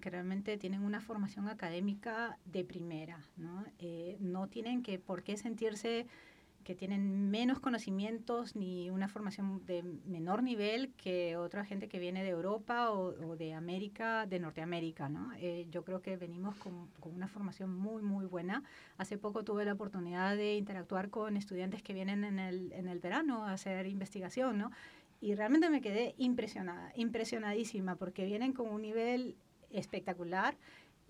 que realmente tienen una formación académica de primera. No, eh, no tienen que por qué sentirse que tienen menos conocimientos ni una formación de menor nivel que otra gente que viene de Europa o, de América, de Norteamérica, ¿no? Eh, yo creo que venimos con, con, una formación muy, muy buena. Hace poco tuve la oportunidad de interactuar con estudiantes que vienen en el, en el verano a hacer investigación, ¿no? Y realmente me quedé impresionada, impresionadísima, porque vienen con un nivel espectacular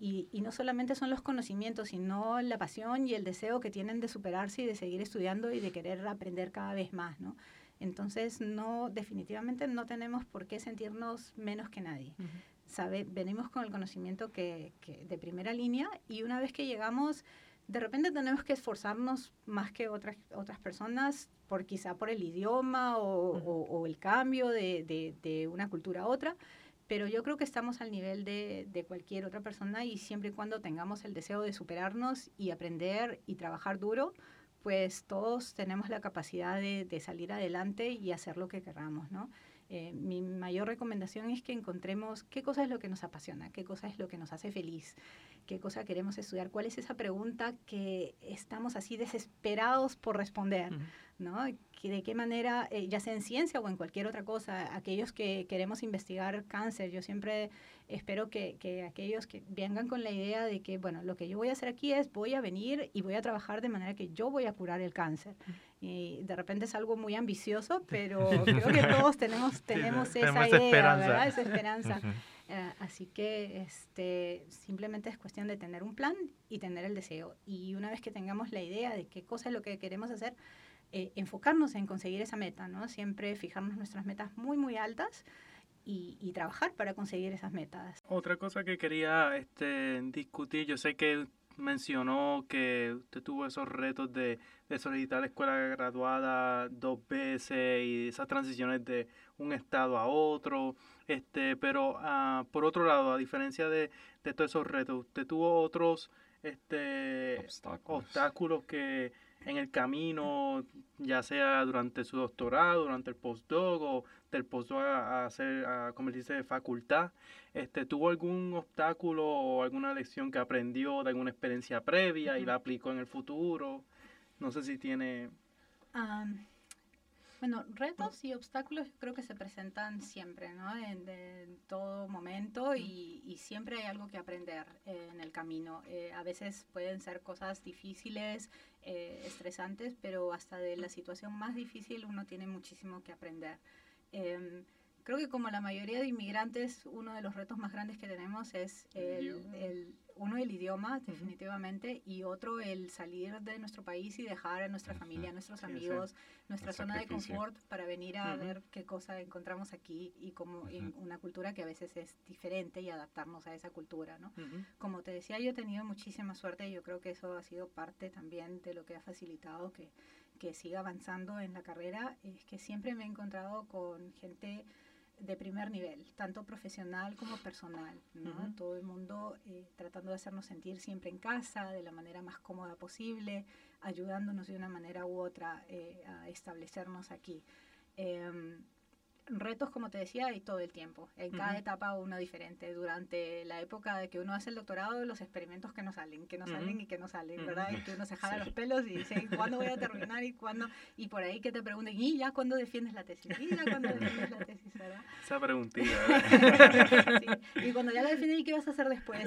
y, no solamente son los conocimientos, sino la pasión y el deseo que tienen de superarse y de seguir estudiando y de querer aprender cada vez más, ¿no? Entonces, no, definitivamente no tenemos por qué sentirnos menos que nadie. ¿Sabe? Venimos con el conocimiento que, de primera línea y una vez que llegamos, de repente tenemos que esforzarnos más que otras, otras personas, por quizá por el idioma o, el cambio de, de, de, una cultura a otra, pero yo creo que estamos al nivel de, de, cualquier otra persona y siempre y cuando tengamos el deseo de superarnos y aprender y trabajar duro, pues todos tenemos la capacidad de, de salir adelante y hacer lo que queramos, ¿no? Eh, mi mayor recomendación es que encontremos qué cosa es lo que nos apasiona, qué cosa es lo que nos hace feliz, qué cosa queremos estudiar, cuál es esa pregunta que estamos así desesperados por responder, ¿no? ¿De qué manera, eh, ya sea en ciencia o en cualquier otra cosa, aquellos que queremos investigar cáncer, yo siempre espero que, que, aquellos que vengan con la idea de que, bueno, lo que yo voy a hacer aquí es voy a venir y voy a trabajar de manera que yo voy a curar el cáncer. Y de repente es algo muy ambicioso, pero creo que todos tenemos, tenemos esa idea, esperanza. ¿verdad? Esa esperanza. Eh, así que este, simplemente es cuestión de tener un plan y tener el deseo. Y una vez que tengamos la idea de qué cosa es lo que queremos hacer, eh, enfocarnos en conseguir esa meta, ¿no? Siempre fijarnos nuestras metas muy, muy altas y, y, trabajar para conseguir esas metas. Otra cosa que quería este, discutir, yo sé que mencionó que usted tuvo esos retos de, de solicitar la escuela graduada dos veces y esas transiciones de un estado a otro. Este, pero uh, por otro lado, a diferencia de, de, todos esos retos, usted tuvo otros este, obstáculos. obstáculos que en el camino, ya sea durante su doctorado, durante el postdoc o del postdoc a, hacer, a convertirse de facultad, este, ¿tuvo algún obstáculo o alguna lección que aprendió de alguna experiencia previa y la aplicó en el futuro? No sé si tiene... Bueno, retos y obstáculos creo que se presentan siempre, ¿no? En, todo momento y, y, siempre hay algo que aprender eh, en el camino. Eh, a veces pueden ser cosas difíciles, eh, estresantes, pero hasta de la situación más difícil uno tiene muchísimo que aprender. Creo que como la mayoría de inmigrantes, uno de los retos más grandes que tenemos es el, uno el idioma, definitivamente, y otro el salir de nuestro país y dejar a nuestra familia, a nuestros amigos, nuestra zona de confort para venir a ver qué cosa encontramos aquí y como en una cultura que a veces es diferente y adaptarnos a esa cultura, ¿no? Como te decía, yo he tenido muchísima suerte y yo creo que eso ha sido parte también de lo que ha facilitado que, que siga avanzando en la carrera, es que siempre me he encontrado con gente de primer nivel, tanto profesional como personal, ¿no? Todo el mundo eh, tratando de hacernos sentir siempre en casa, de la manera más cómoda posible, ayudándonos de una manera u otra eh, a establecernos aquí. Em, retos, como te decía, hay todo el tiempo. En cada etapa uno diferente. Durante la época de que uno hace el doctorado, los experimentos que no salen, que no salen y que no salen, ¿verdad? Y que uno se jala los pelos y dice, ¿cuándo voy a terminar? Y cuándo y por ahí que te pregunten, ¿y ya cuándo defiendes la tesis? ¿Y ya cuándo defiendes la tesis, verdad? Esa preguntita, Y cuando ya la defiendes, ¿y qué vas a hacer después?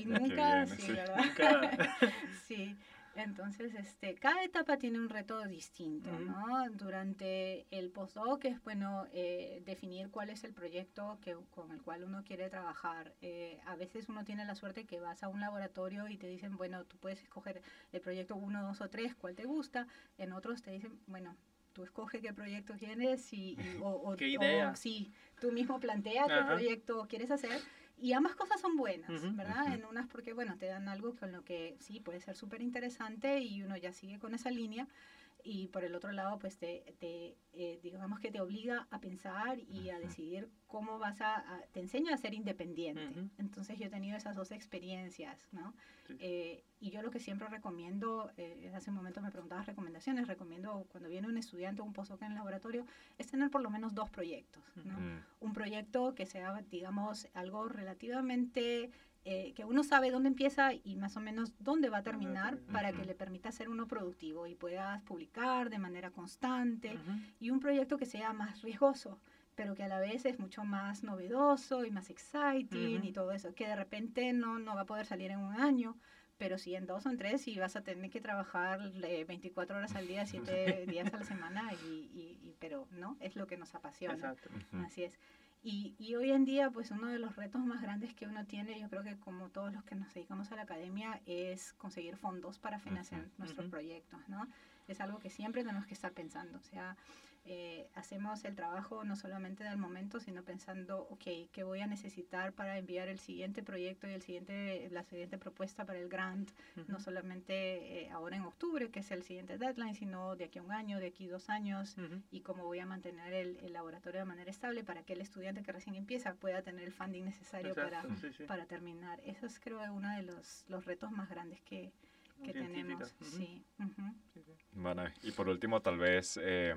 Y, nunca, sí, ¿verdad? Nunca. sí. Entonces, este, cada etapa tiene un reto distinto, ¿no? Durante el postdoc es bueno eh, definir cuál es el proyecto que, con el cual uno quiere trabajar. Eh, a veces uno tiene la suerte que vas a un laboratorio y te dicen, bueno, tú puedes escoger el proyecto 1, 2 o 3, cuál te gusta. En otros te dicen, bueno, tú escoge qué proyecto quieres y, o, ¿Qué idea? sí, tú mismo plantea qué proyecto quieres hacer y ambas cosas son buenas, ¿verdad? En unas porque, bueno, te dan algo con lo que sí puede ser súper interesante y uno ya sigue con esa línea. Y por el otro lado, pues te, te eh, digamos que te obliga a pensar y a decidir cómo vas a, te enseña a ser independiente. Entonces yo he tenido esas dos experiencias, ¿no? Eh, y yo lo que siempre recomiendo, eh, hace un momento me preguntabas recomendaciones, recomiendo cuando viene un estudiante o un postdoc en el laboratorio, es tener por lo menos dos proyectos, ¿no? Un proyecto que sea, digamos, algo relativamente eh, que uno sabe dónde empieza y más o menos dónde va a terminar para que le permita ser uno productivo y puedas publicar de manera constante y un proyecto que sea más riesgoso pero que a la vez es mucho más novedoso y más exciting y todo eso, que de repente no, no va a poder salir en un año, pero sí en dos o en tres y vas a tener que trabajar 24 horas al día, 7 días a la semana, y, y, pero no, es lo que nos apasiona. Exacto. Así es. Y, y, hoy en día, pues uno de los retos más grandes que uno tiene, yo creo que como todos los que nos dedicamos a la academia, es conseguir fondos para financiar nuestros proyectos, ¿no? Es algo que siempre tenemos que estar pensando. O sea, eh, hacemos el trabajo no solamente del momento, sino pensando, ok, ¿qué voy a necesitar para enviar el siguiente proyecto y el siguiente, la siguiente propuesta para el grant? No solamente eh, ahora en octubre, que es el siguiente deadline, sino de aquí a un año, de aquí a dos años, y cómo voy a mantener el, laboratorio de manera estable para que el estudiante que recién empieza pueda tener el funding necesario para, para terminar. Eso es creo uno de los, los retos más grandes que, que tenemos. Sí. Bueno, y por último, tal vez... Eh,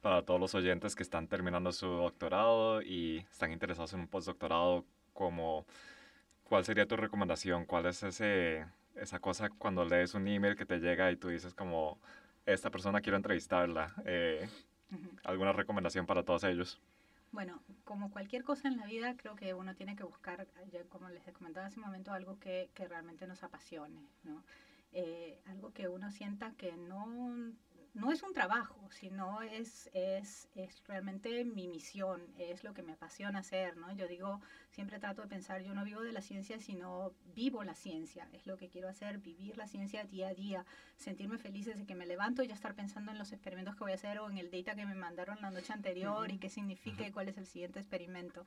para todos los oyentes que están terminando su doctorado y están interesados en un postdoctorado, como, ¿cuál sería tu recomendación? ¿Cuál es ese, esa cosa cuando lees un email que te llega y tú dices como, esta persona quiero entrevistarla? Eh, ¿Alguna recomendación para todos ellos? Bueno, como cualquier cosa en la vida, creo que uno tiene que buscar, como les comentaba hace un momento, algo que, que realmente nos apasione, ¿no? Eh, algo que uno sienta que no no es un trabajo, sino es, es, es, realmente mi misión, es lo que me apasiona hacer, ¿no? Yo digo, siempre trato de pensar, yo no vivo de la ciencia, sino vivo la ciencia, es lo que quiero hacer, vivir la ciencia día a día, sentirme feliz desde que me levanto y ya estar pensando en los experimentos que voy a hacer o en el data que me mandaron la noche anterior y qué significa y cuál es el siguiente experimento.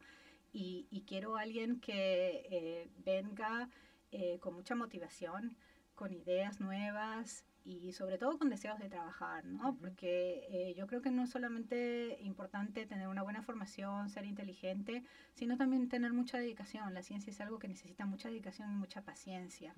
Y, y quiero alguien que eh, venga eh, con mucha motivación, con ideas nuevas, y sobre todo con deseos de trabajar, ¿no? Porque eh, yo creo que no es solamente importante tener una buena formación, ser inteligente, sino también tener mucha dedicación. La ciencia es algo que necesita mucha dedicación y mucha paciencia.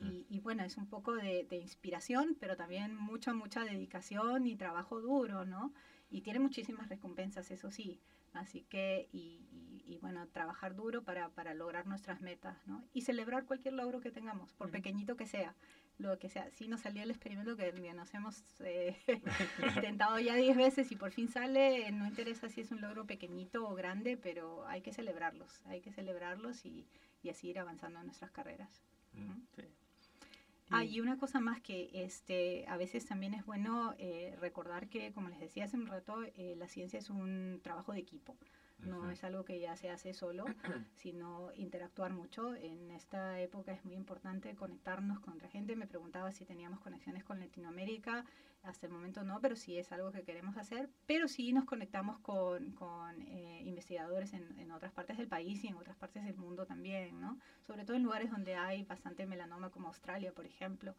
y, y, bueno, es un poco de, de, inspiración, pero también mucha, mucha dedicación y trabajo duro, ¿no? Y tiene muchísimas recompensas, eso sí. Así que, y, y, bueno, trabajar duro para, para, lograr nuestras metas, ¿no? Y celebrar cualquier logro que tengamos, por pequeñito que sea lo que sea. Si nos salió el experimento que nos hemos eh, intentado ya 10 veces y por fin sale, no interesa si es un logro pequeñito o grande, pero hay que celebrarlos, hay que celebrarlos y, y así ir avanzando en nuestras carreras. Mm, sí. Ah, y una cosa más que este, a veces también es bueno eh, recordar que, como les decía hace un rato, eh, la ciencia es un trabajo de equipo. No es algo que ya se hace solo, sino interactuar mucho. En esta época es muy importante conectarnos con otra gente. Me preguntaba si teníamos conexiones con Latinoamérica. Hasta el momento no, pero sí es algo que queremos hacer. Pero sí nos conectamos con, con eh, investigadores en, en, otras partes del país y en otras partes del mundo también, ¿no? Sobre todo en lugares donde hay bastante melanoma, como Australia, por ejemplo.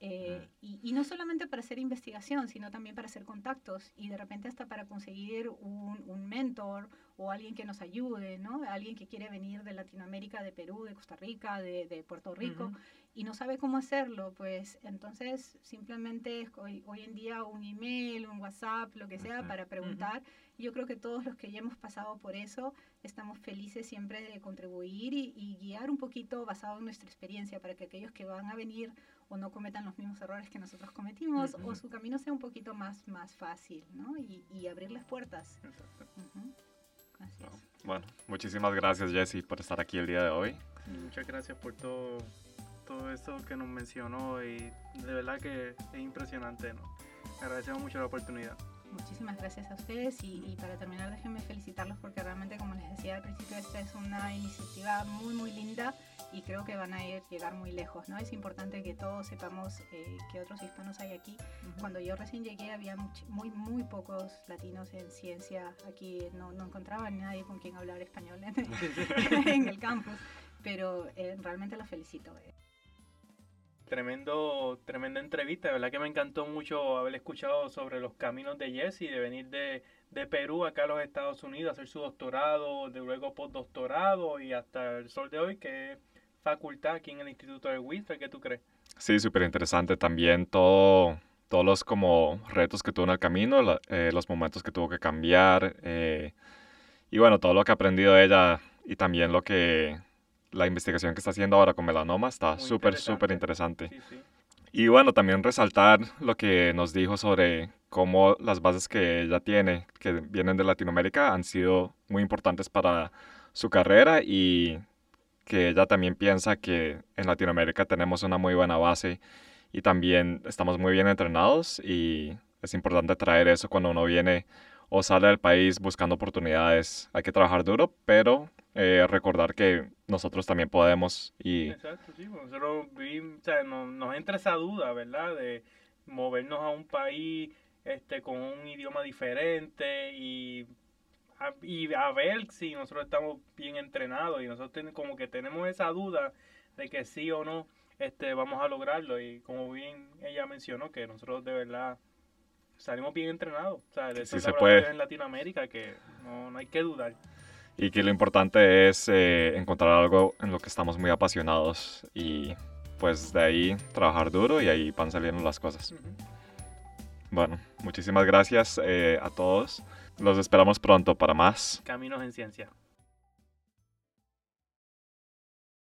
Eh, y, y, no solamente para hacer investigación, sino también para hacer contactos y de repente hasta para conseguir un, un mentor o alguien que nos ayude, ¿no? Alguien que quiere venir de Latinoamérica, de Perú, de Costa Rica, de, de Puerto Rico y no sabe cómo hacerlo, pues entonces simplemente hoy, hoy en día un email, un WhatsApp, lo que sea, para preguntar. Yo creo que todos los que ya hemos pasado por eso estamos felices siempre de contribuir y, guiar un poquito basado en nuestra experiencia para que aquellos que van a venir o no cometan los mismos errores que nosotros cometimos o su camino sea un poquito más, más fácil, ¿no? Y, y abrirles puertas. Bueno, muchísimas gracias Jesse por estar aquí el día de hoy. Muchas gracias por todo, todo esto que nos mencionó y de verdad que es impresionante. ¿no? Agradecemos mucho la oportunidad. Muchísimas gracias a ustedes y, para terminar déjenme felicitarlos porque realmente como les decía al principio esta es una iniciativa muy muy linda y creo que van a ir, llegar muy lejos. ¿no? Es importante que todos sepamos eh, que otros hispanos hay aquí. Cuando yo recién llegué había muy, muy pocos latinos en ciencia. Aquí no, no encontraba nadie con quien hablar español en, el campus, pero eh, realmente los felicito. Eh. Tremendo, tremenda entrevista, de verdad que me encantó mucho haber escuchado sobre los caminos de Jesse, de venir de, de Perú acá a los Estados Unidos, hacer su doctorado, de luego postdoctorado y hasta el sol de hoy, que es facultad aquí en el Instituto de Whistler, ¿qué tú crees? Sí, súper interesante también todo, todos los como retos que tuvo en el camino, eh, los momentos que tuvo que cambiar eh, y bueno, todo lo que ha aprendido ella y también lo que la investigación que está haciendo ahora con melanoma está súper, interesante. súper interesante. Sí, sí. Y bueno, también resaltar lo que nos dijo sobre cómo las bases que ella tiene, que vienen de Latinoamérica, han sido muy importantes para su carrera y que ella también piensa que en Latinoamérica tenemos una muy buena base y también estamos muy bien entrenados y es importante traer eso cuando uno viene o sale del país buscando oportunidades. Hay que trabajar duro, pero eh, recordar que nosotros también podemos y Exacto, sí, pues nosotros vivimos, o sea, nos, nos entra esa duda, ¿verdad? De movernos a un país este, con un idioma diferente y a, y a ver si nosotros estamos bien entrenados y nosotros ten- como que tenemos esa duda de que sí o no este, vamos a lograrlo y como bien ella mencionó que nosotros de verdad salimos bien entrenados, o sea, de Sí se puede. en Latinoamérica que no, no hay que dudar. Y que lo importante es eh, encontrar algo en lo que estamos muy apasionados y pues de ahí trabajar duro y ahí van saliendo las cosas. Bueno, muchísimas gracias eh, a todos. Los esperamos pronto para más. Caminos en ciencia.